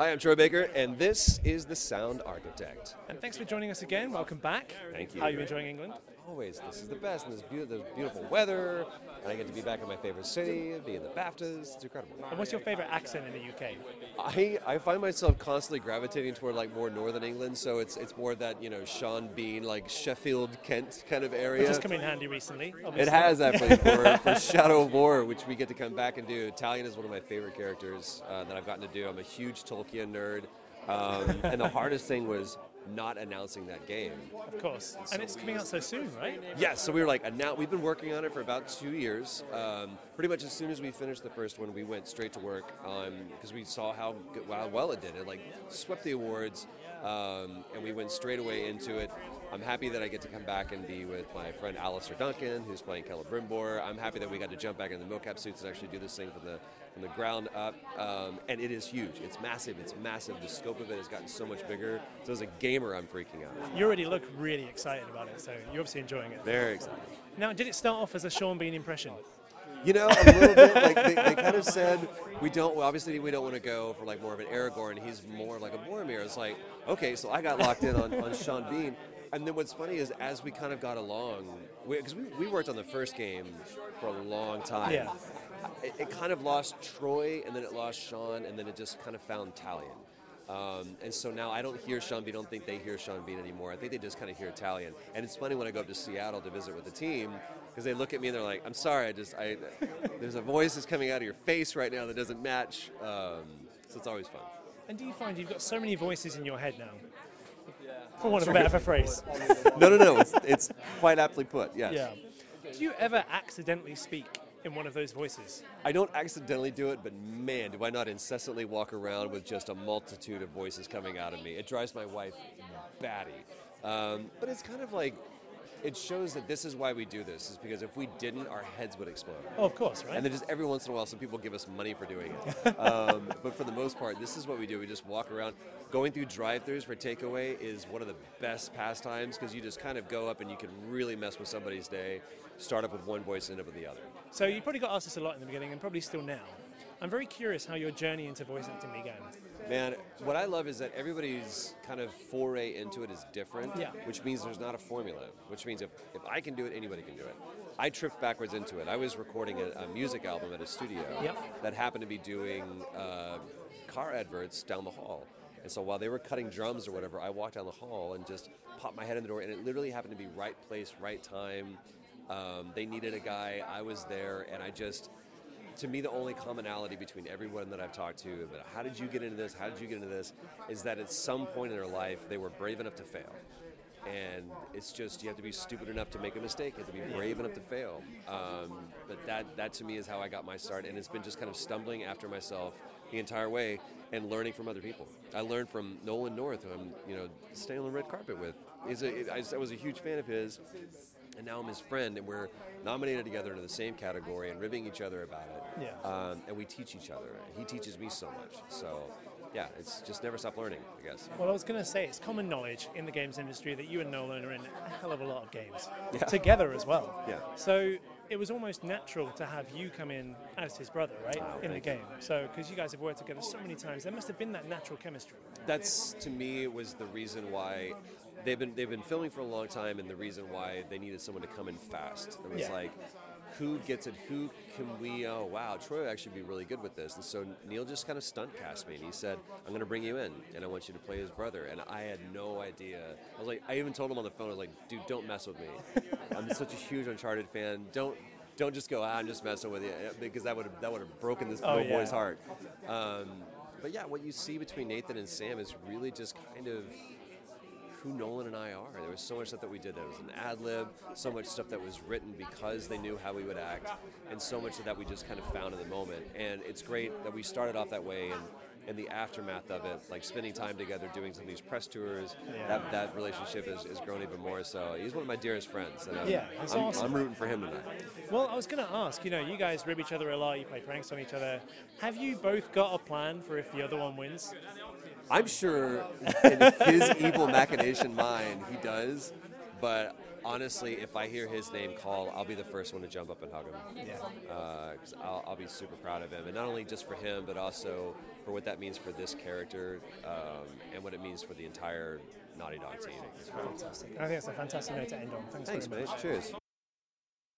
Hi, I'm Troy Baker, and this is The Sound Architect. And thanks for joining us again. Welcome back. Thank you. How are you enjoying England? Always, this is the best, and this, be- this beautiful weather, and I get to be back in my favorite city, be in the BAFTAs. It's incredible. And what's your favourite accent in the UK? I, I find myself constantly gravitating toward like more northern England, so it's it's more that you know Sean Bean like Sheffield Kent kind of area. Which has come in handy recently. It has actually for, for Shadow of War, which we get to come back and do. Talion is one of my favorite characters uh, that I've gotten to do. I'm a huge Tolkien nerd, um, and the hardest thing was not announcing that game. Of course. And it's coming out so soon, right? Yeah, so we were like, now we've been working on it for about two years. Um, pretty much as soon as we finished the first one, we went straight to work because we saw how, good, how well it did. It like swept the awards, um, and we went straight away into it. I'm happy that I get to come back and be with my friend Alastair Duncan, who's playing Celebrimbor. I'm happy that we got to jump back in the mocap suits and actually do this thing from the from the ground up. Um, and it is huge. It's massive. It's massive. The scope of it has gotten so much bigger. So as a gamer, I'm freaking out. You already look really excited about it, so you're obviously enjoying it. Very excited. Now, did it start off as a Sean Bean impression? You know, a little bit. Like they, they kind of said, we don't. Obviously, we don't want to go for like more of an Aragorn. He's more like a Boromir. It's like, okay, so I got locked in on, on Sean Bean. And then what's funny is as we kind of got along, because we, we, worked on the first game for a long time. Yeah. It, it kind of lost Troy, and then it lost Sean, and then it just kind of found Talion. Um, and so now I don't hear Sean Bean. I don't think they hear Sean Bean anymore. I think they just kind of hear Talion. And it's funny when I go up to Seattle to visit with the team because they look at me and they're like, "I'm sorry, I just I there's a voice that's coming out of your face right now that doesn't match." Um, so it's always fun. And do you find you've got so many voices in your head now? For want of a better phrase. No, no, no. It's, it's quite aptly put. Yes. Yeah. Do you ever accidentally speak in one of those voices? I don't accidentally do it, but man, do I not incessantly walk around with just a multitude of voices coming out of me. It drives my wife batty. Um, but it's kind of like, it shows that this is why we do this, is because if we didn't, our heads would explode. Oh, of course, right? And then just every once in a while, some people give us money for doing it. um, but for the most part, this is what we do. We just walk around. Going through drive-throughs for takeaway is one of the best pastimes because you just kind of go up and you can really mess with somebody's day. Start up with one voice, end up with the other. So you probably got asked this a lot in the beginning, and probably still now. I'm very curious how your journey into voice acting began. Man, what I love is that everybody's kind of foray into it is different, Yeah. which means there's not a formula, which means if, if I can do it, anybody can do it. I tripped backwards into it. I was recording a, a music album at a studio Yep. that happened to be doing uh, car adverts down the hall. And so while they were cutting drums or whatever, I walked down the hall and just popped my head in the door, and it literally happened to be right place, right time. Um, they needed a guy, I was there, and I just to me, the only commonality between everyone that I've talked to about how did you get into this, how did you get into this, is that at some point in their life they were brave enough to fail. And it's just you have to be stupid enough to make a mistake. You have to be brave enough to fail. Um, but that that to me is how I got my start, and it's been just kind of stumbling after myself the entire way and learning from other people. I learned from Nolan North, who I'm you know staying on the red carpet with. He's a, I I was a huge fan of his and now I'm his friend, and we're nominated together into the same category and ribbing each other about it. Yeah. Um, and we teach each other. He teaches me so much. So, yeah, it's just never stop learning, I guess. Well, I was going to say it's common knowledge in the games industry that you and Nolan are in a hell of a lot of games Yeah. together as well. Yeah. So it was almost natural to have you come in as his brother, right, in the thank you. game. So because you guys have worked together so many times, there must have been that natural chemistry. That's to me was the reason why they've been they've been filming for a long time, and the reason why they needed someone to come in fast. It was Yeah. like. Who gets it? Who can we? Oh, wow! Troy would actually be really good with this. And so Neil just kind of stunt cast me, and he said, "I'm going to bring you in, and I want you to play his brother." And I had no idea. I was like, I even told him on the phone, I was like, "Dude, don't mess with me. I'm such a huge Uncharted fan. Don't, don't just go. Ah, I'm just messing with you," because that would have that would have broken this Oh, little boy's heart. Um, but yeah, what you see between Nathan and Sam is really just kind of who Nolan and I are. There was so much stuff that we did that was an ad lib, so much stuff that was written because they knew how we would act, and so much of that we just kind of found in the moment. And it's great that we started off that way and. In the aftermath of it, like spending time together, doing some of these press tours, that, that relationship has, has grown even more. So he's one of my dearest friends, and I'm, Yeah, I'm, awesome. I'm rooting for him tonight. Well, I was going to ask, you know, you guys rib each other a lot, you play pranks on each other. Have you both got a plan for if the other one wins? I'm sure in his evil machination mind, he does. but honestly, if I hear his name called, I'll be the first one to jump up and hug him. Yeah. Because I'll, I'll be super proud of him, and not only just for him, but also for what that means for this character um, and what it means for the entire Naughty Dog team. Fantastic. I think it's a fantastic note to end on. Thanks, Thanks, very mate. Cheers.